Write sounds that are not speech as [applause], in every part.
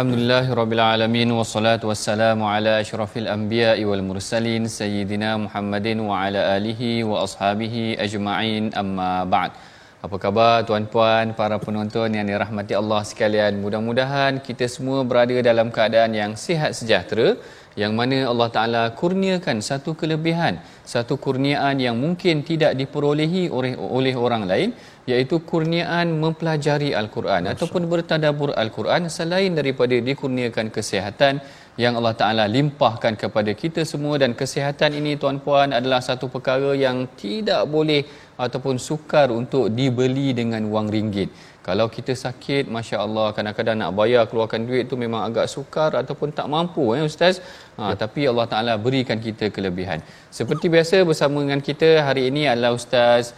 Alhamdulillahirrabbilalamin Wassalatu wassalamu ala ashrafil anbiya wal mursalin Sayyidina Muhammadin wa ala alihi wa ashabihi ajma'in amma ba'd. Apa khabar tuan-puan, para penonton yang dirahmati Allah sekalian? Mudah-mudahan kita semua berada dalam keadaan yang sihat sejahtera yang mana Allah Ta'ala kurniakan satu kelebihan, satu kurniaan yang mungkin tidak diperolehi oleh, oleh orang lain iaitu kurniaan mempelajari Al-Quran ataupun bertadabur Al-Quran selain daripada dikurniakan kesihatan yang Allah Ta'ala limpahkan kepada kita semua dan kesihatan ini tuan-puan adalah satu perkara yang tidak boleh ataupun sukar untuk dibeli dengan wang ringgit. Kalau kita sakit, Masya Allah, kadang-kadang nak bayar keluarkan duit tu memang agak sukar ataupun tak mampu ya Ustaz. Ha, ya. Tapi Allah Ta'ala berikan kita kelebihan. Seperti biasa bersama dengan kita hari ini adalah Ustaz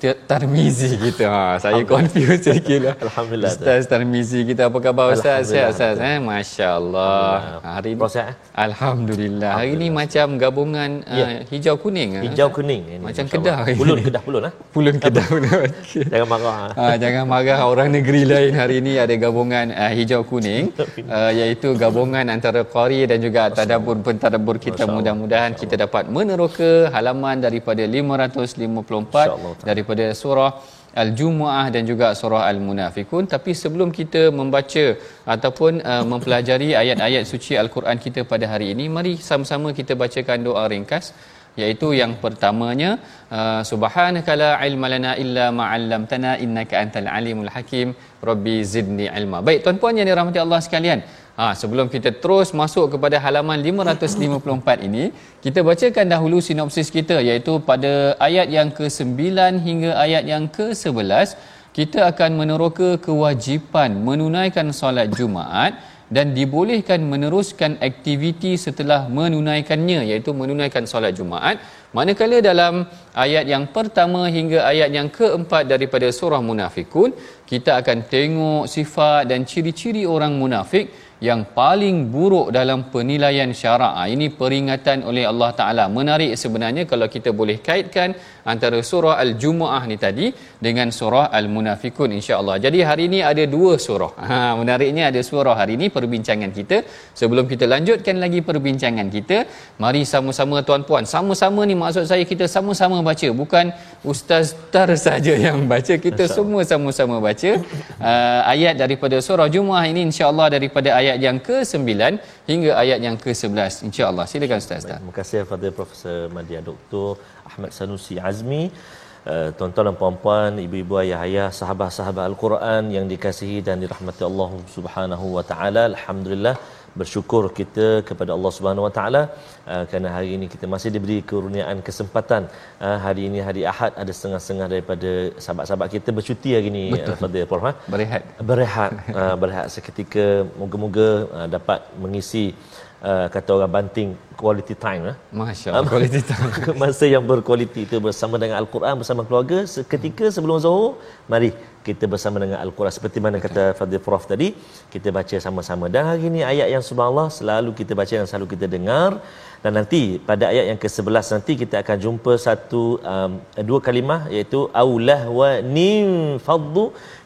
Tarmizi kita. Ha, saya confuse sikit lah. Alhamdulillah. Ustaz Tarmizi kita. Apa khabar Ustaz? Sihat Ustaz? Eh? Masya Allah. Hari ini. Proses, eh? Alhamdulillah. Hari ini macam gabungan Ya. uh, hijau kuning. eh? Hijau kuning ini, Macam. Kedah. Pulun Kedah pulun ah. Pulun Kedah. [laughs] Okey. Jangan marah. ah. Ha, jangan marah orang negeri lain hari ini ada gabungan uh, hijau kuning uh, iaitu gabungan antara qari dan juga tadabbur pentadabbur kita mudah-mudahan kita dapat meneroka halaman daripada 554 InsyaAllah. Daripada surah Al-Jumuah dan juga surah Al-Munafikun. Tapi sebelum kita membaca ataupun uh, mempelajari ayat-ayat suci Al-Quran kita pada hari ini mari sama-sama kita bacakan doa ringkas. Iaitu yang pertamanya uh, subhanaka la ilma lana illa ma 'allamtana innaka antal alimul hakim. Rabbi zidni ilma. Baik tuan-puan yang dirahmati Allah sekalian ha sebelum kita terus masuk kepada halaman 554 ini kita bacakan dahulu sinopsis kita iaitu pada ayat yang ke-9 hingga ayat yang ke-11 kita akan meneroka kewajipan menunaikan solat Jumaat dan dibolehkan meneruskan aktiviti setelah menunaikannya iaitu menunaikan solat Jumaat. Manakala dalam ayat yang pertama hingga ayat yang keempat daripada surah Munafikun kita akan tengok sifat dan ciri-ciri orang munafik yang paling buruk dalam penilaian syarak. Ini peringatan oleh Allah Taala. Menarik sebenarnya kalau kita boleh kaitkan antara surah Al-Jumuah ni tadi dengan surah Al-Munafikun insya-Allah. Jadi hari ini ada dua surah. Ha, menariknya ada surah hari ini perbincangan kita. Sebelum kita lanjutkan lagi perbincangan kita, mari sama-sama tuan-puan, sama-sama ni maksud saya kita sama-sama baca, bukan ustaz tar saja yang baca. Kita semua sama-sama baca uh, ayat daripada surah Jumuah ini insya-Allah daripada ayat yang ke-9 hingga ayat yang ke-11 insya-Allah. Silakan ustaz. Baik, Terima kasih kepada Profesor Madia Dr. Ahmad Sanusi Azmi. Uh, tuan-tuan dan puan-puan, ibu-ibu, ayah-ayah, sahabat-sahabat Al-Quran yang dikasihi dan dirahmati Allah Subhanahu wa taala. Alhamdulillah bersyukur kita kepada Allah Subhanahu wa taala uh, kerana hari ini kita masih diberi kurniaan kesempatan uh, hari ini hari Ahad ada setengah-setengah daripada sahabat-sahabat kita bercuti hari ini. Fadil Prof ha? Berehat. berehat uh, berehat seketika moga-moga uh, dapat mengisi uh, kata orang banting quality time eh. Masya-Allah kualiti time. [laughs] masa yang berkualiti itu bersama dengan al-Quran bersama keluarga seketika sebelum zuhur mari kita bersama dengan al-Quran seperti mana kata Fadil Prof tadi kita baca sama-sama dan hari ini ayat yang subhanallah selalu kita baca dan selalu kita dengar dan nanti pada ayat yang ke-11 nanti kita akan jumpa satu um, dua kalimah iaitu aulah wa nin faddu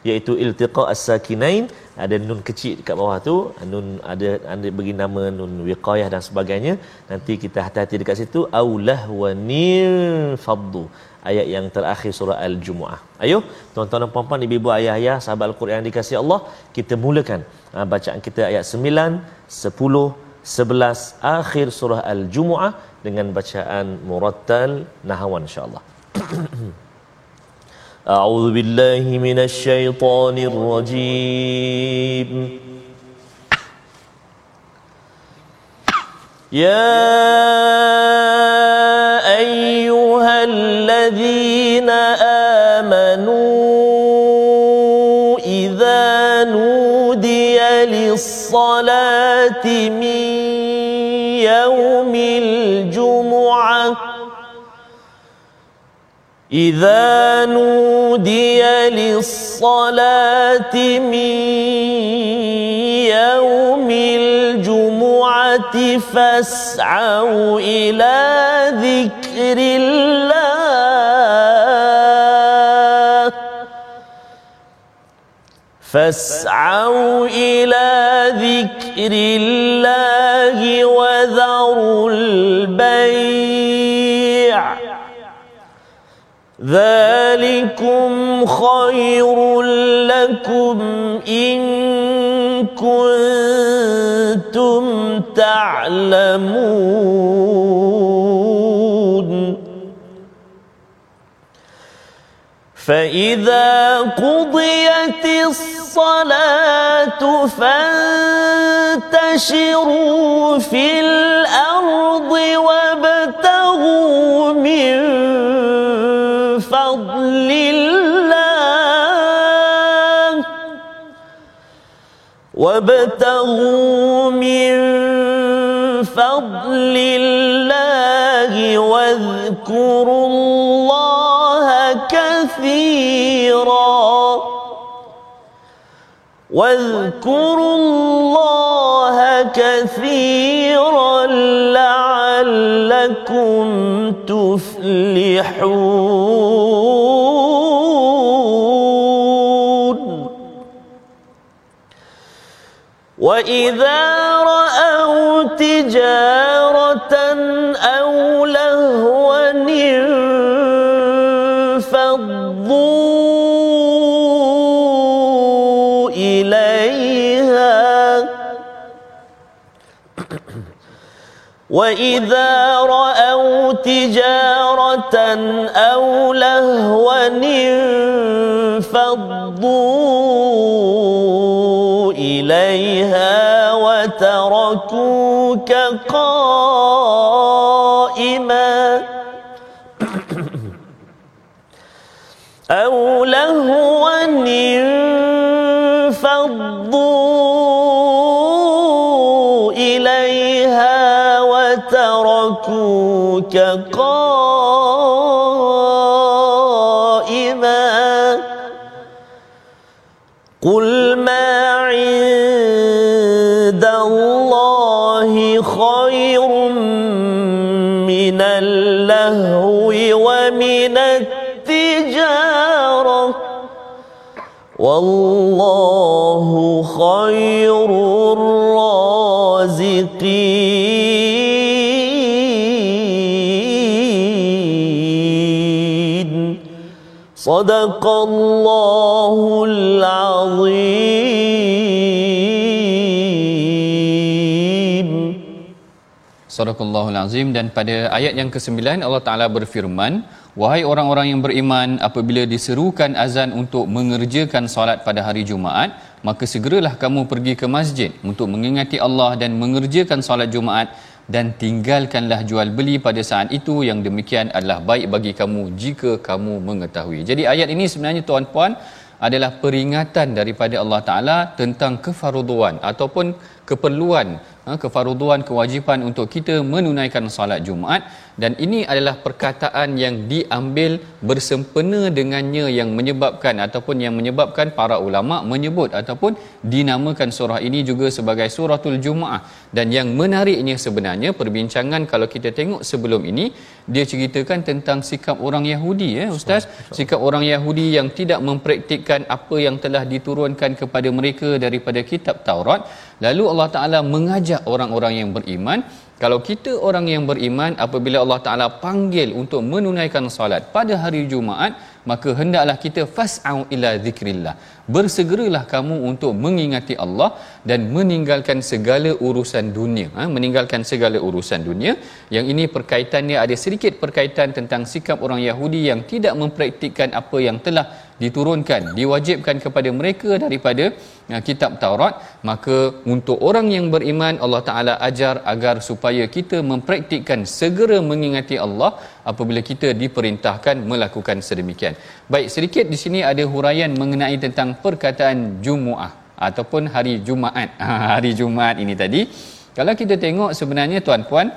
iaitu iltiqa as-sakinain. Ada nun kecil dekat bawah tu nun ada ada bagi nama nun wiqayah dan sebagainya. Nanti kita hati-hati dekat situ. Aulah wa nin faddu ayat yang terakhir surah al-jumuah. Ayo tuan-tuan dan puan-puan ibu-ibu ayah-ayah sahabat al-Quran yang dikasihi Allah kita mulakan uh, bacaan kita ayat 9 10 11 akhir surah al-jumuah dengan bacaan murattal nahwan insyaallah [clears throat] أعوذ بالله من الشيطان الرجيم يا أيها الذين آمنوا إذا نودي للصلاة من إذا نودي للصلاة من يوم الجمعة فاسعوا إلى ذكر الله. فاسعوا إلى ذكر الله وذروا البيع. ذلكم خير لكم إن كنتم تعلمون. فإذا قضيت الصلاة فانتشروا في الأرض وابتغوا من فضل الله وابتغوا من فضل الله واذكروا الله كثيرا واذكروا الله كثيرا لعلكم تفلحون. وإذا رأوا تجارة وإذا رأوا تجارة أو لهوا انفضوا إليها وتركوك قائما أو لهوا انفضوا وتركوك قائما قل ما عند الله خير من اللهو ومن التجارة والله خير الرازقين صدق الله العظيم Sadaqallahul Azim dan pada ayat yang ke-9 Allah Taala berfirman wahai orang-orang yang beriman apabila diserukan azan untuk mengerjakan solat pada hari Jumaat maka segeralah kamu pergi ke masjid untuk mengingati Allah dan mengerjakan solat Jumaat dan tinggalkanlah jual beli pada saat itu yang demikian adalah baik bagi kamu jika kamu mengetahui. Jadi ayat ini sebenarnya tuan-puan adalah peringatan daripada Allah Taala tentang kefarduan ataupun keperluan ha, kefaruduan kewajipan untuk kita menunaikan salat Jumaat. Dan ini adalah perkataan yang diambil bersempena dengannya yang menyebabkan ataupun yang menyebabkan para ulama menyebut ataupun dinamakan surah ini juga sebagai suratul Jumaat. Dan yang menariknya sebenarnya perbincangan kalau kita tengok sebelum ini dia ceritakan tentang sikap orang Yahudi ya ustaz. sikap orang Yahudi yang tidak mempraktikkan apa yang telah diturunkan kepada mereka daripada kitab Taurat lalu Allah Taala mengajak orang-orang yang beriman kalau kita orang yang beriman apabila Allah Taala panggil untuk menunaikan solat pada hari Jumaat maka hendaklah kita fas'au ila zikrillah. Bersegeralah kamu untuk mengingati Allah dan meninggalkan segala urusan dunia. Ha? meninggalkan segala urusan dunia. Yang ini perkaitannya ada sedikit perkaitan tentang sikap orang Yahudi yang tidak mempraktikkan apa yang telah diturunkan diwajibkan kepada mereka daripada uh, kitab Taurat. Maka untuk orang yang beriman Allah Taala ajar agar supaya kita mempraktikkan segera mengingati Allah apabila kita diperintahkan melakukan sedemikian. Baik sedikit di sini ada huraian mengenai tentang perkataan Jumaah ataupun hari Jumaat. [laughs] Hari Jumaat ini tadi. Kalau kita tengok sebenarnya tuan-puan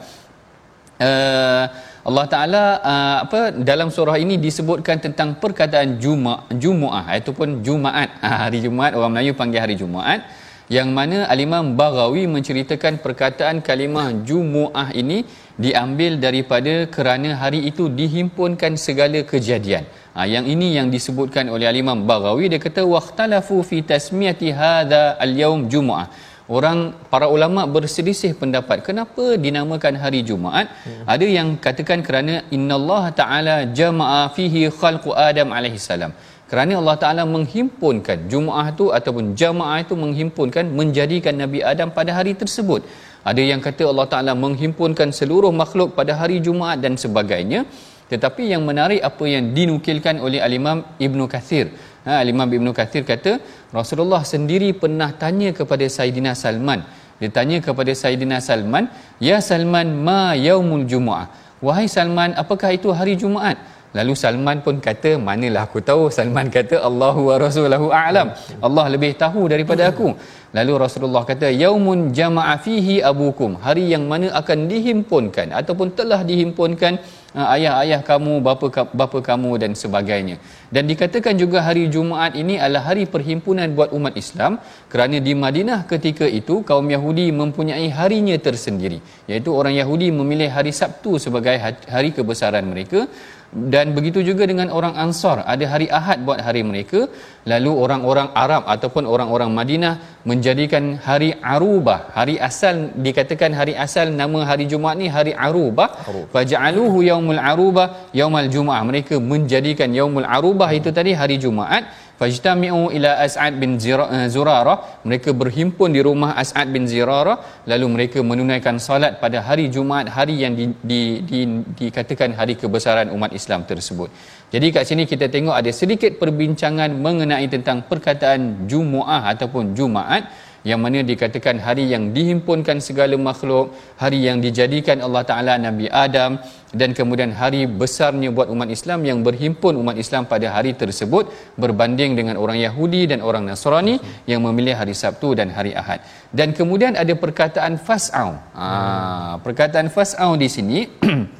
uh, Allah Taala uh, apa dalam surah ini disebutkan tentang perkataan Juma Jumaah ataupun Jumaat. [laughs] Hari Jumaat orang Melayu panggil hari Jumaat yang mana Al-Imam Baghawi menceritakan perkataan kalimah Jumu'ah ini diambil daripada kerana hari itu dihimpunkan segala kejadian. Ha, yang ini yang disebutkan oleh Al-Imam Baghawi. Dia kata waqtalafu fi tasmiyati hadha al-yawm Jumu'ah. Orang para ulama berselisih pendapat. Kenapa dinamakan hari Jumaat? Hmm. ada yang katakan kerana Allah taala jama'a fihi khalqu adam alaihi salam kerana Allah taala menghimpunkan Jumaat itu ataupun jamaah itu menghimpunkan menjadikan Nabi Adam pada hari tersebut ada yang kata Allah taala menghimpunkan seluruh makhluk pada hari Jumaat dan sebagainya tetapi yang menarik apa yang dinukilkan oleh al-Imam Ibnu Kathir Ha, Imam Ibn Kathir kata Rasulullah sendiri pernah tanya kepada Sayyidina Salman. Dia tanya kepada Sayyidina Salman, "Ya Salman, ma yaumul Jumu'ah?" Wahai Salman, apakah itu hari Jumaat? Lalu Salman pun kata, "Manalah aku tahu?" Salman kata, "Allahu wa rasuluhu a'lam." Allah lebih tahu daripada aku. Lalu Rasulullah kata, "Yaumun jama'a fihi abukum." Hari yang mana akan dihimpunkan ataupun telah dihimpunkan uh, ayah-ayah kamu, bapa bapa kamu dan sebagainya. Dan dikatakan juga hari Jumaat ini adalah hari perhimpunan buat umat Islam kerana di Madinah ketika itu kaum Yahudi mempunyai harinya tersendiri. Iaitu orang Yahudi memilih hari Sabtu sebagai hari kebesaran mereka dan begitu juga dengan orang Ansar. Ada hari Ahad buat hari mereka. Lalu orang-orang Arab ataupun orang-orang Madinah menjadikan hari Arubah. Hari asal dikatakan hari asal nama hari Jumaat ni hari Arubah. Faja'aluhu yaumul Arubah yaumul Jumaah. Mereka menjadikan yaumul Arubah itu tadi hari Jumaat fajtami'u ila As'ad bin eh, Zurarah. Mereka berhimpun di rumah As'ad bin Zurarah lalu mereka menunaikan salat pada hari Jumaat hari yang di, di, di, dikatakan hari kebesaran umat Islam tersebut. Jadi kat sini kita tengok ada sedikit perbincangan mengenai tentang perkataan Jumu'ah ataupun Jumaat yang mana dikatakan hari yang dihimpunkan segala makhluk, hari yang dijadikan Allah Taala Nabi Adam dan kemudian hari besarnya buat umat Islam yang berhimpun umat Islam pada hari tersebut berbanding dengan orang Yahudi dan orang Nasrani yang memilih hari Sabtu dan hari Ahad. Dan kemudian ada perkataan fas'au. Ha, perkataan fas'au di sini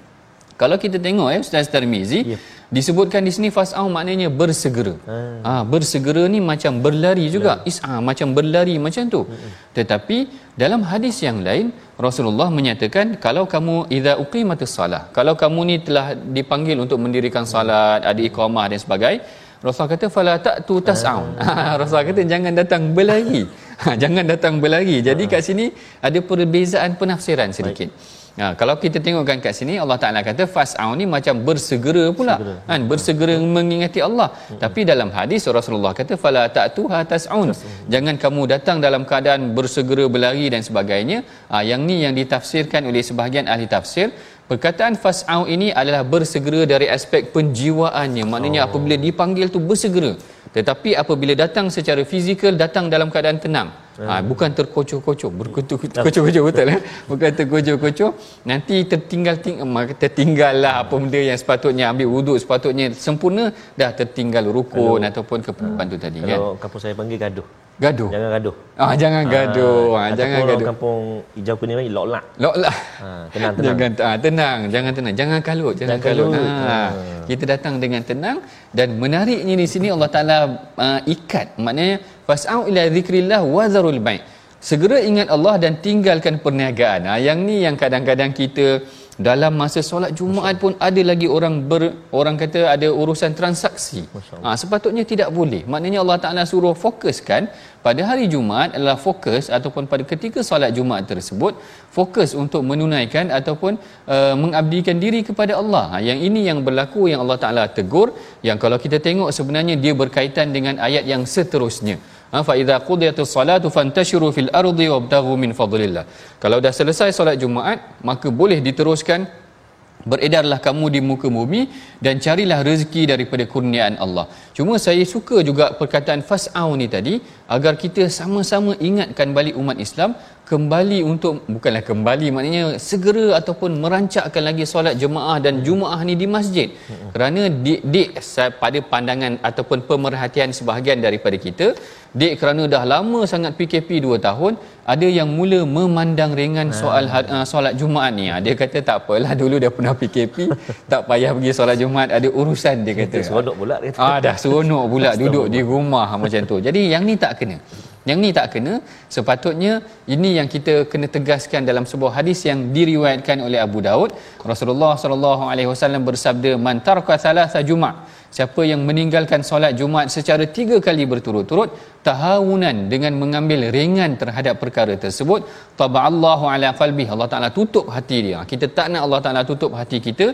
[clears throat] kalau kita tengok ya Ustaz Tarmizi yeah disebutkan di sini fas'au maknanya bersegera. Hmm. Ha, bersegera ni macam berlari juga. Ya. Is'a macam berlari macam tu. Hmm. Tetapi dalam hadis yang lain Rasulullah menyatakan kalau kamu idza uqimatus salah, kalau kamu ni telah dipanggil untuk mendirikan salat, ada iqamah dan sebagainya, Rasulullah kata fala ta'tu tas'au. Hmm. [laughs] Rasulullah kata jangan datang berlari. [laughs] Ha, jangan datang berlari. Jadi kat sini ada perbezaan penafsiran sedikit. Baik. Ha, kalau kita tengokkan kat sini Allah Taala kata fas'au ni macam bersegera pula segera. kan bersegera hmm. mengingati Allah hmm. tapi dalam hadis Rasulullah kata fala ta'tuha tas'un jangan kamu datang dalam keadaan bersegera berlari dan sebagainya ha, yang ni yang ditafsirkan oleh sebahagian ahli tafsir perkataan fas'au ini adalah bersegera dari aspek penjiwaannya maknanya oh. apabila dipanggil tu bersegera tetapi apabila datang secara fizikal datang dalam keadaan tenang Ha, bukan terkocok-kocok, berkocok-kocok betul eh? Bukan terkocok-kocok, nanti tertinggal ting tertinggal lah apa benda yang sepatutnya ambil wuduk sepatutnya sempurna dah tertinggal rukun kalau, ataupun keperluan tu tadi kalau kan. Kalau kapus saya panggil gaduh. Gaduh. Jangan gaduh. Ah jangan gaduh. Ah, ah jangan gaduh. Orang kampung hijau kuning ni lok lak. Lok lak. Ha, tenang tenang. Jangan ah, tenang, jangan tenang. Jangan kalut, jangan, jangan kalut. kalut. Ha. ha. Kita datang dengan tenang dan menariknya di sini Allah Taala uh, ikat. Maknanya fas'au ila zikrillah wa zarul bai'. Segera ingat Allah dan tinggalkan perniagaan. Ha, yang ni yang kadang-kadang kita dalam masa solat Jumaat pun ada lagi orang ber, orang kata ada urusan transaksi. Ha, sepatutnya tidak boleh. Maknanya Allah Taala suruh fokuskan pada hari Jumaat adalah fokus ataupun pada ketika solat Jumaat tersebut fokus untuk menunaikan ataupun uh, mengabdikan diri kepada Allah. Ha, yang ini yang berlaku yang Allah Taala tegur yang kalau kita tengok sebenarnya dia berkaitan dengan ayat yang seterusnya. Ha, fa idza qudiyatis salatu fantashiru fil ardi wabtaghu min fadlillah. Kalau dah selesai solat Jumaat, maka boleh diteruskan beredarlah kamu di muka bumi dan carilah rezeki daripada kurniaan Allah. Cuma saya suka juga perkataan fas'au ni tadi agar kita sama-sama ingatkan balik umat Islam kembali untuk bukanlah kembali maknanya segera ataupun merancakkan lagi solat jemaah dan jumaah ni di masjid. Kerana dik, dik pada pandangan ataupun pemerhatian sebahagian daripada kita dik kerana dah lama sangat PKP 2 tahun ada yang mula memandang ringan soal uh, solat jumaat ni. Dia kata tak apalah dulu dah pernah PKP [laughs] tak payah pergi solat jumaat ada urusan dia kata. seronok pula ah dah seronok pula duduk di rumah macam tu. Jadi yang ni tak kena yang ni tak kena sepatutnya ini yang kita kena tegaskan dalam sebuah hadis yang diriwayatkan oleh Abu Daud. Rasulullah sallallahu alaihi wasallam bersabda man taraka thalatha jumat siapa yang meninggalkan solat Jumaat secara tiga kali berturut-turut tahawunan dengan mengambil ringan terhadap perkara tersebut taba'allahu ala qalbi Allah Taala tutup hati dia. Kita tak nak Allah Taala tutup hati kita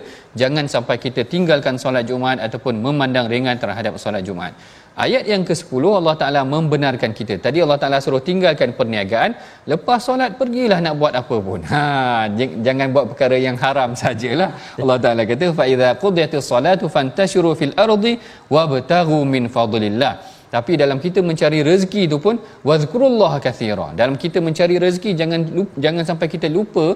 jangan sampai kita tinggalkan solat Jumaat ataupun memandang ringan terhadap solat Jumaat Ayat yang ke-10 Allah Taala membenarkan kita. Tadi Allah Taala suruh tinggalkan perniagaan, lepas solat pergilah nak buat apa pun. Ha, jangan buat perkara yang haram [laughs] sajalah. Allah Taala kata fa idza qudiyatis salatu fantashiru fil ardi wabtaghu min fadlillah. Tapi dalam kita mencari rezeki itu pun wazkurullaha katsira. Dalam kita mencari rezeki jangan jangan sampai kita lupa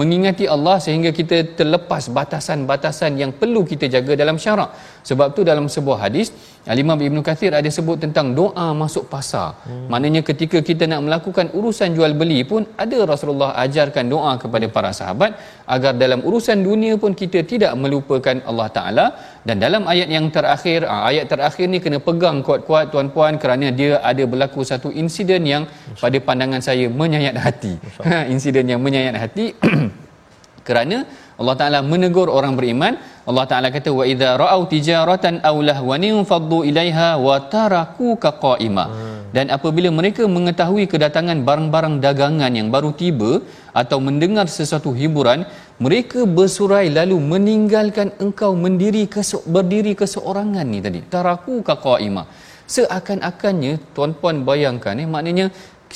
mengingati Allah sehingga kita terlepas batasan-batasan yang perlu kita jaga dalam syarak. Sebab tu dalam sebuah hadis Al-Imam Ibn Kathir ada sebut tentang doa masuk pasar. Hmm. Maknanya ketika kita nak melakukan urusan jual beli pun ada Rasulullah ajarkan doa kepada para sahabat agar dalam urusan dunia pun kita tidak melupakan Allah Taala dan dalam ayat yang terakhir ah, ayat terakhir ni kena pegang kuat-kuat tuan-puan kerana dia ada berlaku satu insiden yang pada pandangan saya menyayat hati. insiden yang menyayat hati [clears throat] kerana Allah Taala menegur orang beriman Allah Taala kata wa idza ra'au tijaratan aw lahwanin faddu ilaiha wa tarakuka qa'ima hmm. dan apabila mereka mengetahui kedatangan barang-barang dagangan yang baru tiba atau mendengar sesuatu hiburan mereka bersurai lalu meninggalkan engkau mendiri kesok berdiri keseorangan ni tadi tarakuka qa'ima seakan-akannya tuan-puan bayangkan eh maknanya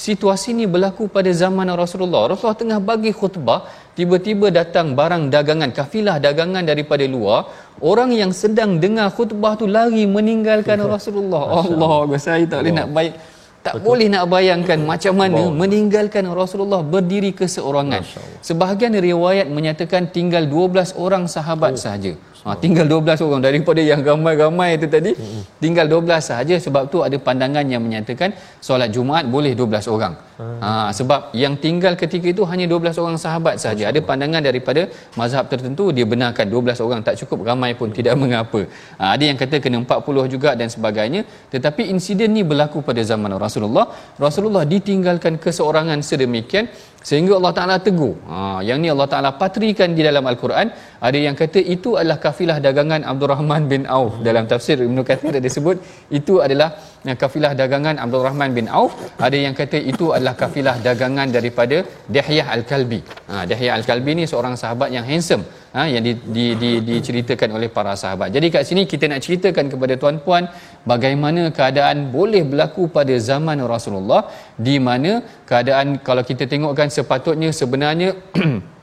situasi ini berlaku pada zaman Rasulullah. Rasulullah tengah bagi khutbah, tiba-tiba datang barang dagangan, kafilah dagangan daripada luar. Orang yang sedang dengar khutbah tu lari meninggalkan Rasulullah. Allah, saya tak boleh nak baik. Tak Betul. boleh nak bayangkan macam mana meninggalkan Rasulullah berdiri keseorangan. Sebahagian riwayat menyatakan tinggal 12 orang sahabat oh. sahaja. Ha, tinggal 12 orang daripada yang ramai-ramai itu tadi hmm. tinggal 12 sahaja sebab tu ada pandangan yang menyatakan solat Jumaat boleh 12 orang. Ha, sebab yang tinggal ketika itu hanya 12 orang sahabat sahaja. Ada pandangan daripada mazhab tertentu dia benarkan 12 orang tak cukup ramai pun tidak mengapa. Ha, ada yang kata kena 40 juga dan sebagainya. Tetapi insiden ni berlaku pada zaman Rasulullah. Rasulullah ditinggalkan keseorangan sedemikian sehingga Allah Taala tegur. Ha, yang ni Allah Taala patrikan di dalam Al-Quran. Ada yang kata itu adalah kafilah dagangan Abdul Rahman bin Auf. Dalam tafsir Ibn Kathir ada sebut itu adalah kafilah dagangan Abdul Rahman bin Auf. Ada yang kata itu adalah kafilah dagangan daripada Dihyah Al-Kalbi. Ha, Dihyah Al-Kalbi ni seorang sahabat yang handsome. Ha, yang di, di, di, diceritakan oleh para sahabat. Jadi kat sini kita nak ceritakan kepada tuan-puan bagaimana keadaan boleh berlaku pada zaman Rasulullah di mana keadaan kalau kita tengokkan sepatutnya sebenarnya [clears throat]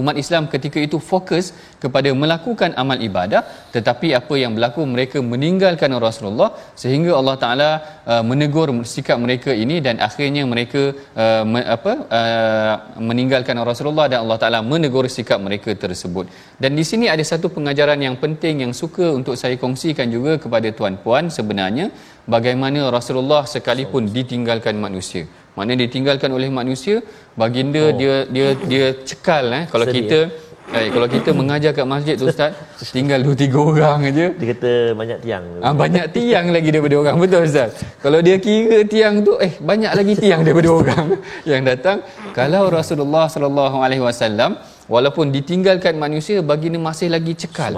umat Islam ketika itu fokus kepada melakukan amal ibadah tetapi apa yang berlaku mereka meninggalkan Rasulullah sehingga Allah Taala uh, menegur sikap mereka ini dan akhirnya mereka uh, me, apa uh, meninggalkan Rasulullah dan Allah Taala menegur sikap mereka tersebut. Dan di sini ada satu pengajaran yang penting yang suka untuk saya kongsikan juga kepada tuan-puan sebenarnya bagaimana Rasulullah sekalipun ditinggalkan manusia maknanya ditinggalkan oleh manusia baginda oh. dia dia dia cekal eh. Kalau Sedih, kita eh, kalau kita mengajar kat masjid tu ustaz [laughs] tinggal 2 3 orang aja. Dia kata banyak tiang. Ah banyak tiang lagi daripada orang. Betul ustaz? Kalau dia kira tiang tu eh banyak lagi tiang daripada [laughs] orang yang datang. Kalau Rasulullah sallallahu alaihi wasallam walaupun ditinggalkan manusia baginda masih lagi cekal.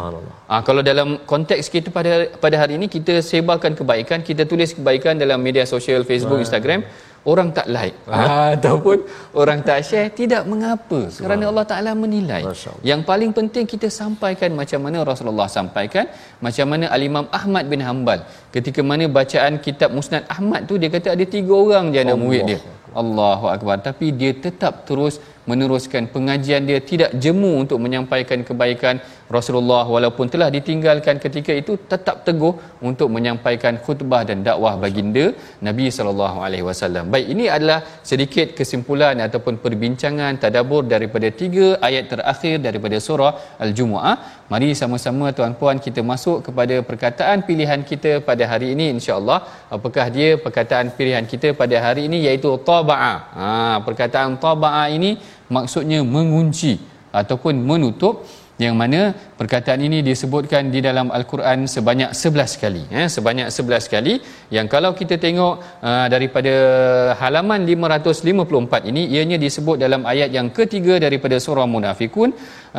Ah kalau dalam konteks kita pada pada hari ini kita sebarkan kebaikan, kita tulis kebaikan dalam media sosial Facebook, Instagram, orang tak like. Ha? ataupun orang tak share tidak mengapa. Kerana Allah Taala menilai. Yang paling penting kita sampaikan macam mana Rasulullah sampaikan macam mana al-Imam Ahmad bin Hanbal. Ketika mana bacaan kitab Musnad Ahmad tu dia kata ada tiga orang je anak murid dia. Allahu akbar. Tapi dia tetap terus meneruskan pengajian dia tidak jemu untuk menyampaikan kebaikan Rasulullah walaupun telah ditinggalkan ketika itu tetap teguh untuk menyampaikan khutbah dan dakwah baginda Nabi sallallahu alaihi wasallam. Baik, ini adalah sedikit kesimpulan ataupun perbincangan tadabbur daripada tiga ayat terakhir daripada surah Al-Jumuah. Mari sama-sama tuan-puan kita masuk kepada perkataan pilihan kita pada hari ini insya-Allah. Apakah dia perkataan pilihan kita pada hari ini iaitu taba'a. Ha, perkataan taba'a ini maksudnya mengunci ataupun menutup yang mana perkataan ini disebutkan di dalam al-Quran sebanyak 11 kali ya sebanyak 11 kali. Yang kalau kita tengok uh, daripada halaman 554 ini ianya disebut dalam ayat yang ketiga daripada surah munafikun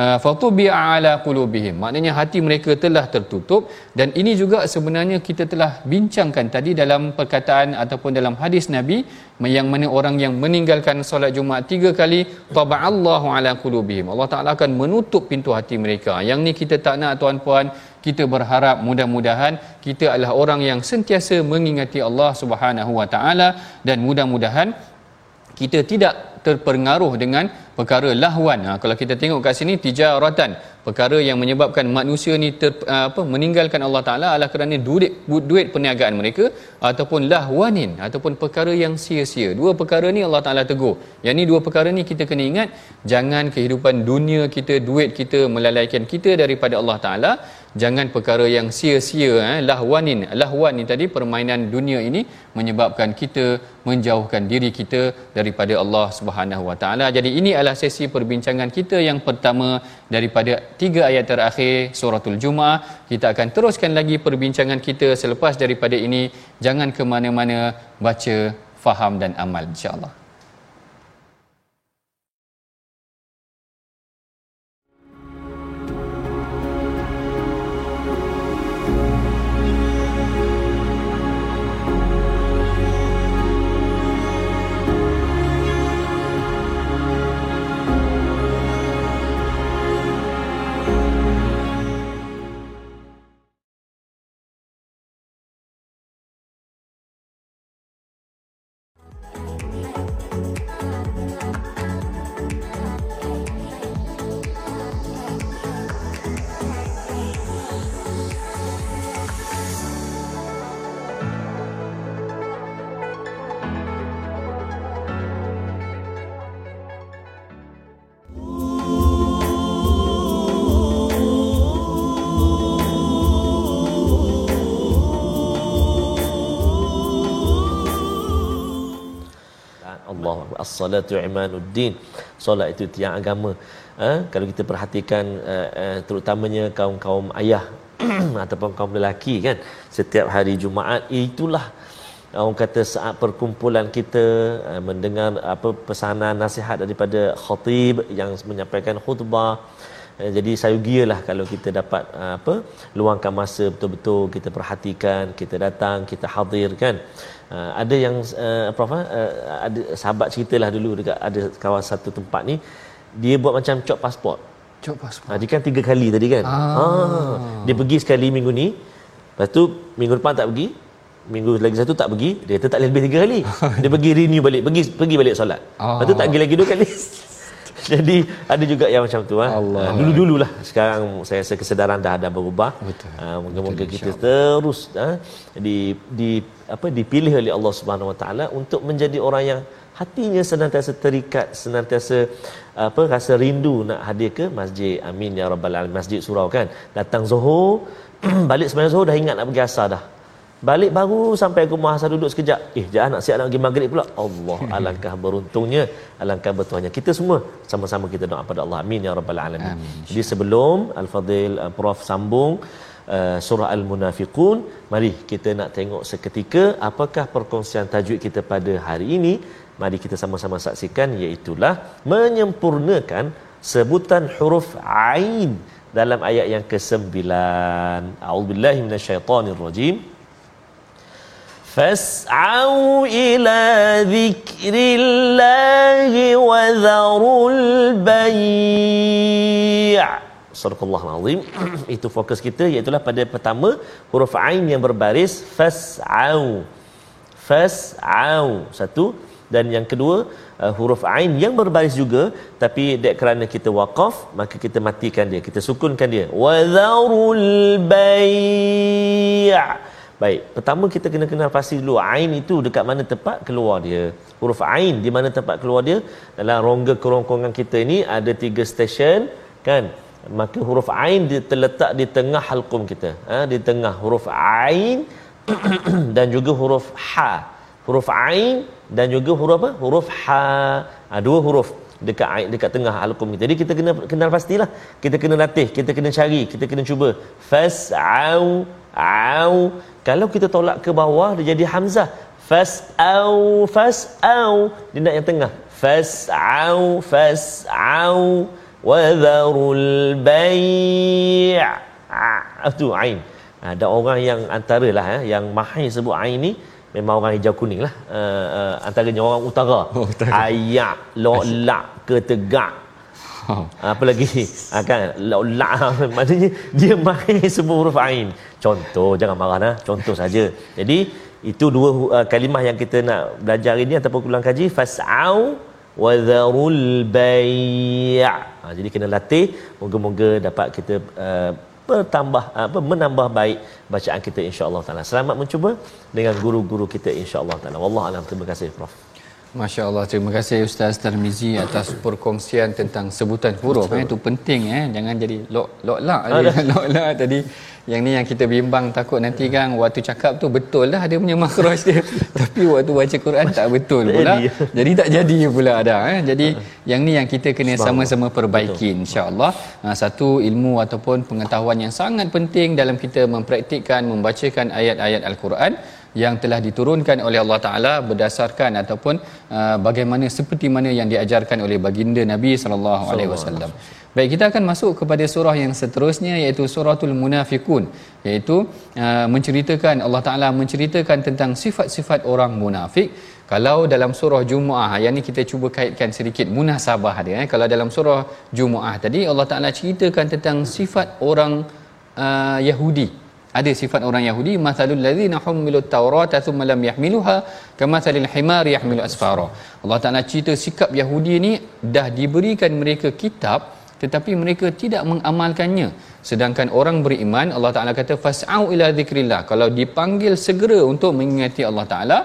uh, fatubi ala qulubihim. Maknanya hati mereka telah tertutup. Dan ini juga sebenarnya kita telah bincangkan tadi dalam perkataan ataupun dalam hadis nabi yang mana orang yang meninggalkan solat Jumaat tiga kali taba'allahu ala qulubihim. Allah Taala akan menutup pintu hati mereka. Yang ni kita tak nak tuan-puan. Kita berharap mudah-mudahan kita adalah orang yang sentiasa mengingati Allah Subhanahu Wa Taala. Dan mudah-mudahan kita tidak terpengaruh dengan perkara lahwan. Ha, kalau kita tengok kat sini tijaratan, perkara yang menyebabkan manusia ni ter, apa meninggalkan Allah Taala adalah kerana duit duit perniagaan mereka ataupun lahwanin ataupun perkara yang sia-sia. Dua perkara ni Allah Taala tegur. Yang ni dua perkara ni kita kena ingat jangan kehidupan dunia kita, duit kita melalaikan kita daripada Allah Taala jangan perkara yang sia-sia eh lahwanin lahwan ni tadi permainan dunia ini menyebabkan kita menjauhkan diri kita daripada Allah Subhanahu Wa Taala. Jadi ini adalah sesi perbincangan kita yang pertama daripada tiga ayat terakhir suratul Jumaah. Kita akan teruskan lagi perbincangan kita selepas daripada ini. Jangan ke mana-mana baca, faham dan amal insya-Allah. As-salatu imanuddin. Solat itu tiang agama. Ha? kalau kita perhatikan uh, uh, terutamanya kaum-kaum ayah [clears throat] ataupun kaum lelaki kan? Setiap hari Jumaat itulah orang kata saat perkumpulan kita uh, mendengar apa pesanan nasihat daripada khatib yang menyampaikan khutbah jadi saya gialah kalau kita dapat uh, apa luangkan masa betul-betul kita perhatikan kita datang kita hadir kan Uh, ada yang uh, prof uh, ada sahabat ceritalah dulu dekat ada kawasan satu tempat ni dia buat macam cop pasport. Cop pasport. Uh, dia kan tiga kali tadi kan. Ah. ah. Dia pergi sekali minggu ni. Lepas tu minggu depan tak pergi. Minggu lagi satu tak pergi. Dia tetap lebih tiga kali. [laughs] Dia pergi renew balik. Pergi pergi balik solat. Ah. Lepas tu tak pergi lagi dua kali. [laughs] [laughs] Jadi ada juga yang macam tu ah. Allah. Uh, dulu-dululah sekarang saya rasa kesedaran dah ada berubah. Betul. Uh, moga-moga kita terus uh, di di apa dipilih oleh Allah Subhanahu Wa Taala untuk menjadi orang yang hatinya senantiasa terikat, senantiasa apa rasa rindu nak hadir ke masjid. Amin ya rabbal alamin. Masjid surau kan. Datang Zuhur, [clears throat] balik sembahyang Zuhur dah ingat nak pergi asar dah. Balik baru sampai rumah asar duduk sekejap. Eh, jangan nak siap nak pergi maghrib pula. Allah, alangkah beruntungnya, alangkah bertuahnya. Kita semua sama-sama kita doa pada Allah. Amin ya rabbal alamin. Amin. Jadi sebelum Al-Fadhil uh, Prof sambung uh, surah Al-Munafiqun, mari kita nak tengok seketika apakah perkongsian tajwid kita pada hari ini. Mari kita sama-sama saksikan iaitulah menyempurnakan sebutan huruf ain dalam ayat yang ke-9. A'udzubillahi minasyaitonirrajim. فاسعوا إلى ذكر الله وذروا البيع Sadaqallahu azim. [clears throat] Itu fokus kita iaitu pada pertama huruf ain yang berbaris fas'au. Fas'au. Satu dan yang kedua uh, huruf ain yang berbaris juga tapi dek kerana kita waqaf maka kita matikan dia kita sukunkan dia wa dharul bai' Baik, pertama kita kena kenal pasti dulu ain itu dekat mana tempat keluar dia. Huruf ain di mana tempat keluar dia? Dalam rongga kerongkongan kita ini ada tiga stesen kan. Maka huruf ain dia terletak di tengah halqum kita. Ha, di tengah huruf ain [clears throat] dan juga huruf ha. Huruf ain dan juga huruf apa? Huruf ha. ha dua huruf dekat ain dekat tengah halqum kita. Jadi kita kena kenal pastilah. Kita kena latih, kita kena cari, kita kena cuba. Fas'au au kalau kita tolak ke bawah dia jadi hamzah. Fas'au fas'au dia nak yang tengah. Fas'au fas'au wa dharul bai' ah tu? Ain. Ada orang yang antaralah eh, yang mahir sebut ain ni memang orang hijau kuning lah. Uh, uh, antaranya orang utara, Oh, utara. ayak lolak ketegak Oh. apa lagi? Ha, la [laughs] maknanya dia mahir semua huruf ain. Contoh jangan marah nah contoh saja. Jadi itu dua uh, kalimah yang kita nak belajar ini ataupun ulang kaji. Fas'au wa dharul bai' ha, jadi kena latih. Moga-moga dapat kita uh, bertambah apa menambah baik bacaan kita insya-Allah taala. Selamat mencuba dengan guru-guru kita insya-Allah taala. Wallahu alam. Terima kasih prof Masya Allah, terima kasih Ustaz Tarmizi atas perkongsian tentang sebutan huruf. Eh, itu penting eh, jangan jadi lok lok lak [laughs] lok lak tadi. Yang ni yang kita bimbang takut nanti kan waktu cakap tu betul lah dia punya makhraj dia. [laughs] Tapi waktu baca Quran tak betul pula. Jadi tak jadi pula ada eh. Jadi yang ni yang kita kena sama-sama perbaiki insya-Allah. Ha, satu ilmu ataupun pengetahuan yang sangat penting dalam kita mempraktikkan membacakan ayat-ayat Al-Quran yang telah diturunkan oleh Allah Taala berdasarkan ataupun uh, bagaimana seperti mana yang diajarkan oleh baginda Nabi sallallahu alaihi wasallam. Baik kita akan masuk kepada surah yang seterusnya iaitu suratul munafiqun iaitu uh, menceritakan Allah Taala menceritakan tentang sifat-sifat orang munafik. Kalau dalam surah Jumuah yang ni kita cuba kaitkan sedikit munasabah dia eh. Kalau dalam surah Jumuah tadi Allah Taala ceritakan tentang sifat orang uh, Yahudi ada sifat orang Yahudi masalul ladzina humilut taurata thumma lam yahmiluha kamathalil himar yahmilu asfara. Allah Taala cerita sikap Yahudi ni dah diberikan mereka kitab tetapi mereka tidak mengamalkannya. Sedangkan orang beriman Allah Taala kata fas'au ila zikrillah. Kalau dipanggil segera untuk mengingati Allah Taala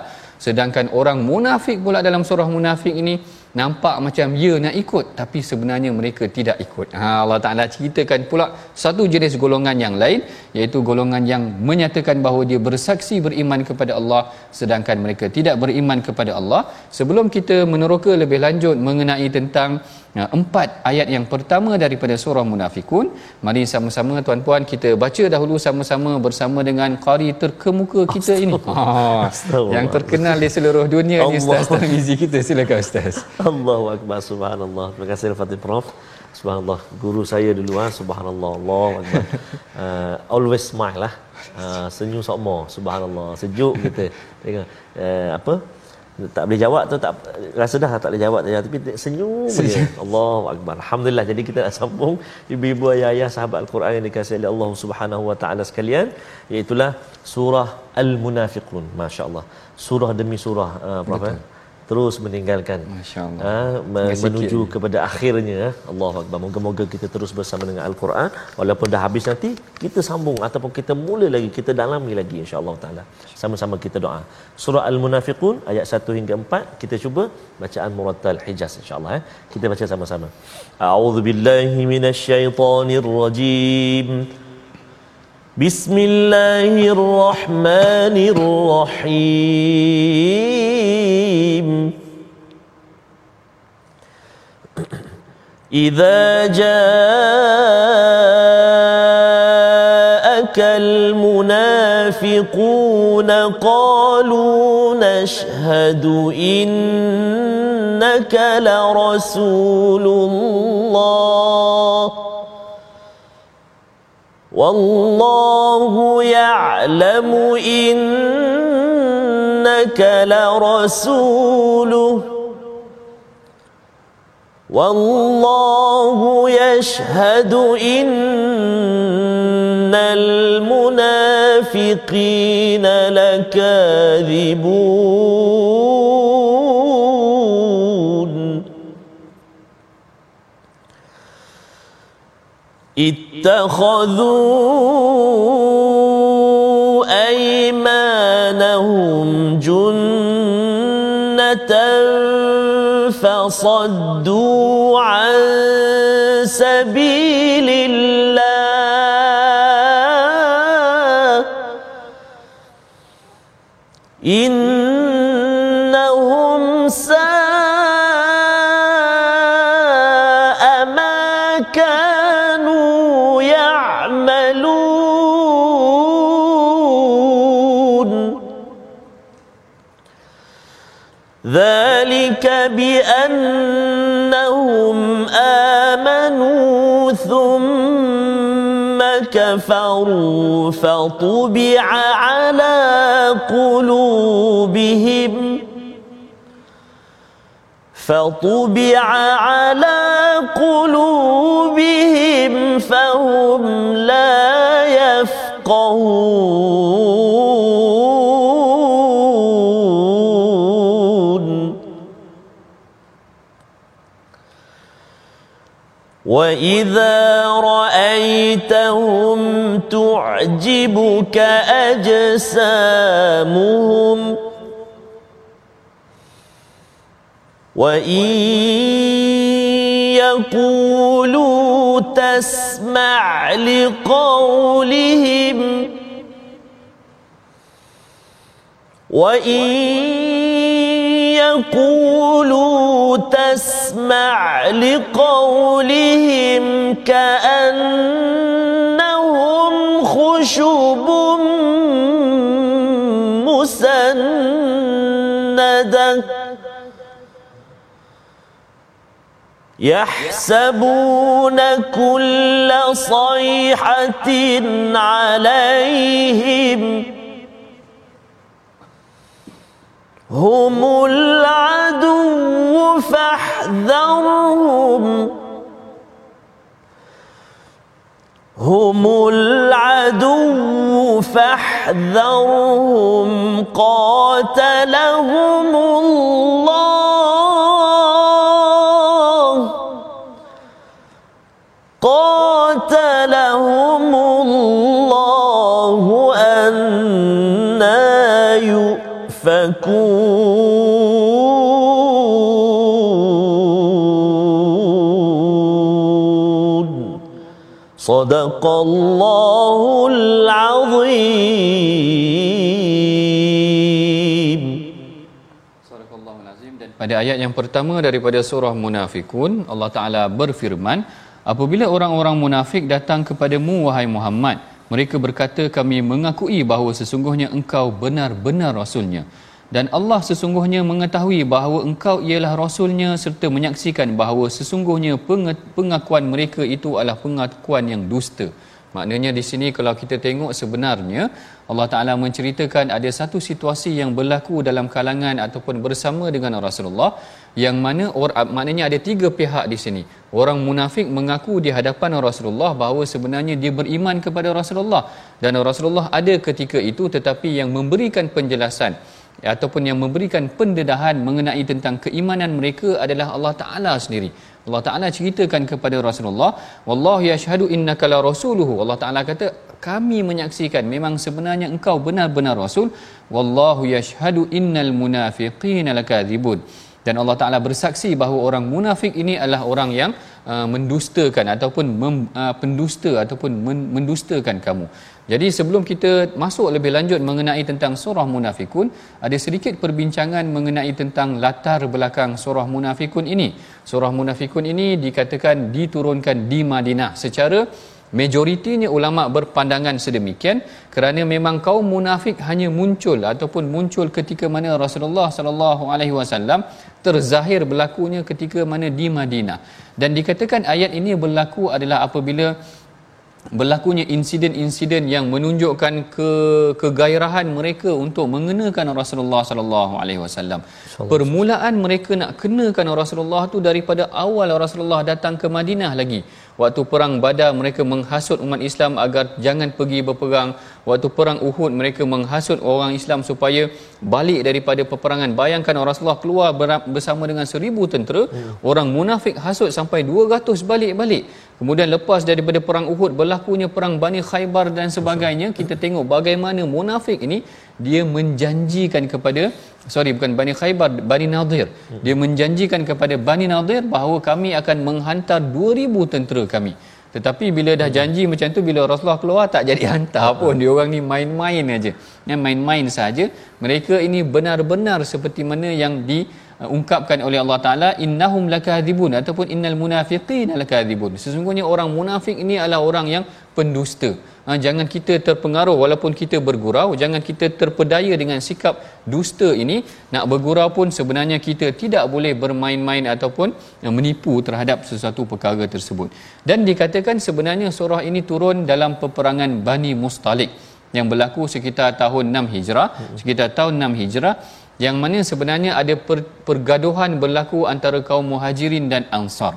sedangkan orang munafik pula dalam surah munafik ini nampak macam ya nak ikut tapi sebenarnya mereka tidak ikut. Ha, Allah Taala ceritakan pula satu jenis golongan yang lain iaitu golongan yang menyatakan bahawa dia bersaksi beriman kepada Allah sedangkan mereka tidak beriman kepada Allah. Sebelum kita meneroka lebih lanjut mengenai tentang empat ayat yang pertama daripada surah Munafikun. Mari sama-sama tuan-puan kita baca dahulu sama-sama bersama dengan qari terkemuka kita ini. Ha, yang terkenal di seluruh dunia ni Ustaz Tarmizi kita. Silakan Ustaz. Allahu akbar subhanallah. Terima kasih Al-Fatih Prof. Subhanallah. Guru saya dulu ah subhanallah. Allahu akbar. [laughs] Uh, always smile lah. Uh, senyum sokmo. Subhanallah. Sejuk kita. Tengok uh, apa? Tak boleh jawab tu tak rasa dah tak boleh jawab saja tapi senyum saja Allahu akbar. Alhamdulillah jadi kita nak sambung ibu-ibu ayah-ayah sahabat al-Quran yang dikasihi oleh Allah Subhanahu wa taala sekalian iaitu surah al-munafiqun. masya-Allah surah demi surah uh, Prof eh? Terus meninggalkan. Masya-Allah. ha, menuju kepada akhirnya Allah Akbar. Moga-moga kita terus bersama dengan al-Quran. Walaupun dah habis nanti kita sambung ataupun kita mula lagi kita dalami lagi insya-Allah taala. Sama-sama kita doa. Surah al-munafiqun ayat 1 hingga 4 kita cuba bacaan murattal hijaz insya-Allah eh. kita baca sama-sama. A'udzubillahi minasyaitonirrajim بسم الله الرحمن الرحيم إذا جاءك المنافقون قالوا نشهد إنك لرسول الله والله يعلم إنك لرسوله. والله يشهد إن المنافقين لكاذبون. اتخذوا أيمانهم جنة فصدوا عن سبيل الله. إنهم كفروا فطبع على قلوبهم فطبع على قلوبهم فهم لا يفقهون وإذا رأيتهم تعجبك أجسامهم. وإن يقولوا تسمع لقولهم. وإن يقولوا تسمع لقولهم كأنهم خشب مسندة. يحسبون كل صيحة عليهم هم العدو فاحذرهم. هم العدو فاحذرهم. قاتلهم الله. قاتلهم الله أنا يؤفكون. صدق الله العظيم Sadaqallahul azim dan pada ayat yang pertama daripada surah Munafikun Allah Taala berfirman apabila orang-orang munafik datang kepadamu wahai Muhammad mereka berkata kami mengakui bahawa sesungguhnya engkau benar-benar rasulnya dan Allah sesungguhnya mengetahui bahawa engkau ialah rasulnya serta menyaksikan bahawa sesungguhnya pengakuan mereka itu adalah pengakuan yang dusta. Maknanya di sini kalau kita tengok sebenarnya Allah Taala menceritakan ada satu situasi yang berlaku dalam kalangan ataupun bersama dengan Rasulullah yang mana or, maknanya ada tiga pihak di sini. Orang munafik mengaku di hadapan Rasulullah bahawa sebenarnya dia beriman kepada Rasulullah. Dan Rasulullah ada ketika itu tetapi yang memberikan penjelasan ataupun yang memberikan pendedahan mengenai tentang keimanan mereka adalah Allah Taala sendiri. Allah Taala ceritakan kepada Rasulullah, "Wallahu yashhadu innaka la rasuluhu." Allah Taala kata, "Kami menyaksikan memang sebenarnya engkau benar-benar rasul. Wallahu yashhadu innal munafiqina lakadzibun." Dan Allah Taala bersaksi bahawa orang munafik ini adalah orang yang uh, mendustakan ataupun mem, uh, pendusta ataupun men, mendustakan kamu. Jadi sebelum kita masuk lebih lanjut mengenai tentang surah munafikun, ada sedikit perbincangan mengenai tentang latar belakang surah munafikun ini. Surah munafikun ini dikatakan diturunkan di Madinah secara majoritinya ulama berpandangan sedemikian kerana memang kaum munafik hanya muncul ataupun muncul ketika mana Rasulullah sallallahu alaihi wasallam terzahir berlakunya ketika mana di Madinah dan dikatakan ayat ini berlaku adalah apabila berlakunya insiden-insiden yang menunjukkan ke kegairahan mereka untuk mengenakan Rasulullah sallallahu alaihi wasallam. Permulaan mereka nak kenakan Rasulullah tu daripada awal Rasulullah datang ke Madinah lagi. Waktu perang Badar mereka menghasut umat Islam agar jangan pergi berperang. Waktu perang Uhud mereka menghasut orang Islam supaya balik daripada peperangan. Bayangkan Rasulullah keluar bersama dengan seribu tentera, hmm. orang munafik hasut sampai 200 balik-balik. Kemudian lepas daripada perang Uhud berlakunya perang Bani Khaybar dan sebagainya, kita tengok bagaimana munafik ini dia menjanjikan kepada sorry bukan Bani Khaybar, Bani Nadir. Dia menjanjikan kepada Bani Nadir bahawa kami akan menghantar 2000 tentera kami. Tetapi bila dah janji macam tu bila Rasulullah keluar tak jadi hantar pun. Dia orang ni main-main aja. Yang main-main saja. Mereka ini benar-benar seperti mana yang di uh, ungkapkan oleh Allah Taala innahum lakadzibun ataupun innal munafiqina lakadzibun sesungguhnya orang munafik ini adalah orang yang pendusta. Ha, jangan kita terpengaruh walaupun kita bergurau jangan kita terpedaya dengan sikap dusta ini. Nak bergurau pun sebenarnya kita tidak boleh bermain-main ataupun uh, menipu terhadap sesuatu perkara tersebut. Dan dikatakan sebenarnya surah ini turun dalam peperangan Bani Mustalik yang berlaku sekitar tahun 6 Hijrah. Sekitar tahun 6 Hijrah yang mana sebenarnya ada per, pergaduhan berlaku antara kaum muhajirin dan ansar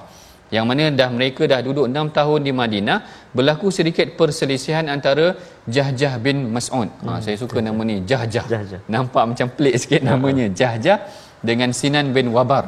yang mana dah mereka dah duduk 6 tahun di Madinah berlaku sedikit perselisihan antara Jahjah bin Mas'ud. Ha, hmm. saya suka nama ni Jahjah. Jahjah. Nampak macam pelik sikit namanya Jahjah dengan Sinan bin Wabar.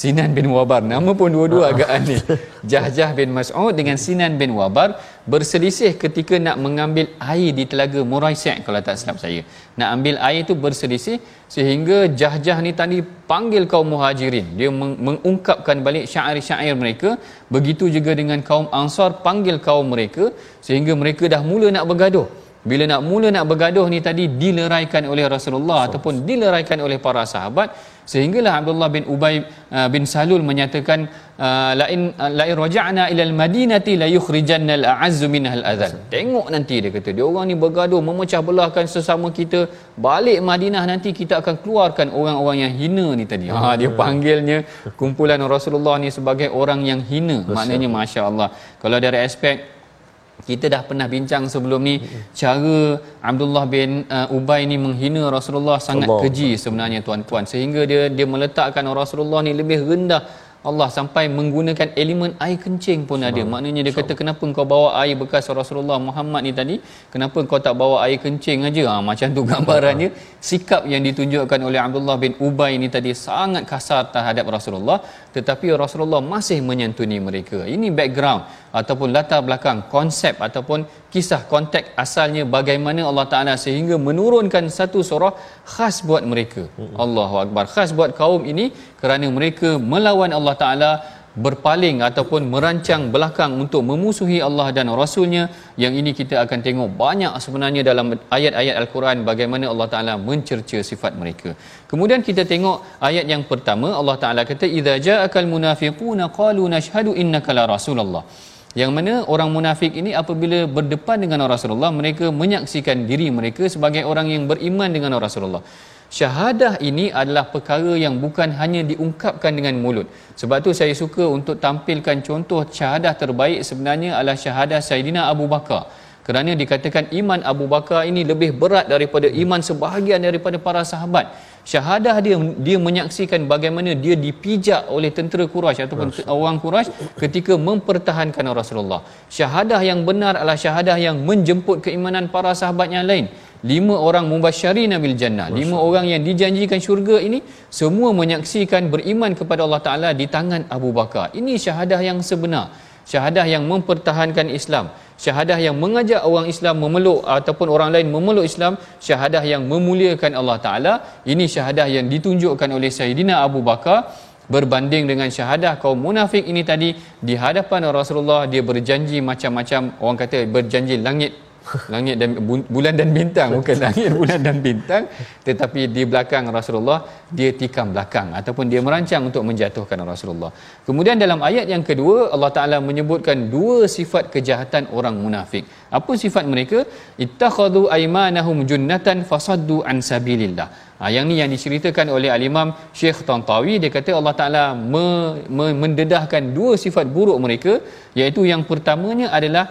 Sinan bin Wabar. Nama pun dua-dua agak aneh. [laughs] Jahjah bin Mas'ud dengan Sinan bin Wabar berselisih ketika nak mengambil air di telaga Muraisyak kalau tak silap saya. Nak ambil air tu berselisih sehingga Jahjah ni tadi panggil kaum Muhajirin. Dia mengungkapkan balik syair-syair mereka. Begitu juga dengan kaum Ansar panggil kaum mereka sehingga mereka dah mula nak bergaduh bila nak mula nak bergaduh ni tadi dileraikan oleh Rasulullah so, ataupun dileraikan oleh para sahabat. Sehinggalah Abdullah bin Ubay uh, bin Salul menyatakan uh, lain uh, lain raja'na ila al-madinati la yukhrijanna al-a'azzu minha al-adhal tengok nanti dia kata dia orang ni bergaduh memecah belahkan sesama kita balik Madinah nanti kita akan keluarkan orang-orang yang hina ni tadi. Ha dia panggilnya kumpulan Rasulullah ni sebagai orang yang hina. Maknanya masya-Allah kalau dari aspek kita dah pernah bincang sebelum ni cara Abdullah bin uh, Ubay ni menghina Rasulullah sangat Allah. keji sebenarnya tuan-tuan sehingga dia dia meletakkan Rasulullah ni lebih rendah Allah sampai menggunakan elemen air kencing pun ada. Maknanya dia kata kenapa kau bawa air bekas Rasulullah Muhammad ni tadi? Kenapa kau tak bawa air kencing aja? Ha, macam tu gambarannya. Sikap yang ditunjukkan oleh Abdullah bin Ubay ni tadi sangat kasar terhadap Rasulullah. Tetapi Rasulullah masih menyantuni mereka. Ini background ataupun latar belakang konsep ataupun kisah konteks asalnya bagaimana Allah Taala sehingga menurunkan satu surah khas buat mereka. Allahu akbar. Khas buat kaum ini kerana mereka melawan Allah Taala berpaling ataupun merancang belakang untuk memusuhi Allah dan Rasulnya yang ini kita akan tengok banyak sebenarnya dalam ayat-ayat Al-Quran bagaimana Allah Ta'ala mencerca sifat mereka kemudian kita tengok ayat yang pertama Allah Ta'ala kata إِذَا جَاءَكَ الْمُنَافِقُونَ قَالُوا نَشْهَدُ إِنَّكَ لَرَسُولَ اللَّهِ yang mana orang munafik ini apabila berdepan dengan Rasulullah mereka menyaksikan diri mereka sebagai orang yang beriman dengan Rasulullah. Syahadah ini adalah perkara yang bukan hanya diungkapkan dengan mulut. Sebab tu saya suka untuk tampilkan contoh syahadah terbaik sebenarnya adalah syahadah Saidina Abu Bakar. Kerana dikatakan iman Abu Bakar ini lebih berat daripada iman sebahagian daripada para sahabat syahadah dia dia menyaksikan bagaimana dia dipijak oleh tentera Quraisy ataupun orang Quraisy ketika mempertahankan Rasulullah. Syahadah yang benar adalah syahadah yang menjemput keimanan para sahabat yang lain. Lima orang mubasyirina bil jannah. Lima orang yang dijanjikan syurga ini semua menyaksikan beriman kepada Allah taala di tangan Abu Bakar. Ini syahadah yang sebenar syahadah yang mempertahankan Islam syahadah yang mengajak orang Islam memeluk ataupun orang lain memeluk Islam syahadah yang memuliakan Allah taala ini syahadah yang ditunjukkan oleh Sayyidina Abu Bakar. Berbanding dengan syahadah kaum munafik ini tadi di hadapan Rasulullah dia berjanji macam-macam orang kata berjanji langit langit dan bulan dan bintang bukan langit bulan dan bintang. Tetapi di belakang Rasulullah dia tikam belakang ataupun dia merancang untuk menjatuhkan Rasulullah. Kemudian dalam ayat yang kedua Allah Taala menyebutkan dua sifat kejahatan orang munafik. Apa sifat mereka? Ittakhadhu aymanahum junnatan fasaddu an sabilillah. Ha, yang ni yang diceritakan oleh al-Imam Syekh Tantawi dia kata Allah Taala me, me, mendedahkan dua sifat buruk mereka iaitu yang pertamanya adalah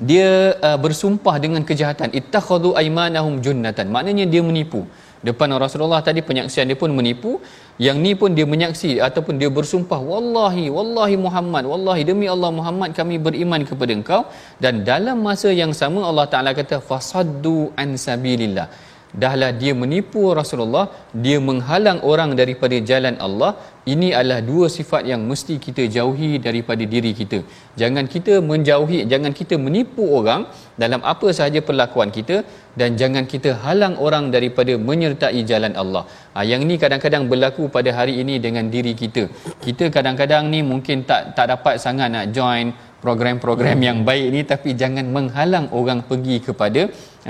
dia uh, bersumpah dengan kejahatan. Ittakhadhu aymanahum junnatan. Maknanya dia menipu. Depan Rasulullah tadi penyaksian dia pun menipu. Yang ni pun dia menyaksi ataupun dia bersumpah wallahi wallahi Muhammad wallahi demi Allah Muhammad kami beriman kepada engkau. Dan dalam masa yang sama Allah Taala kata fasaddu an sabilillah dahlah dia menipu Rasulullah dia menghalang orang daripada jalan Allah. Ini adalah dua sifat yang mesti kita jauhi daripada diri kita. Jangan kita menjauhi jangan kita menipu orang dalam apa sahaja perlakuan kita dan jangan kita halang orang daripada menyertai jalan Allah. Ha, yang ini kadang-kadang berlaku pada hari ini dengan diri kita. Kita kadang-kadang ni mungkin tak tak dapat sangat nak join program-program yang baik ni tapi jangan menghalang orang pergi kepada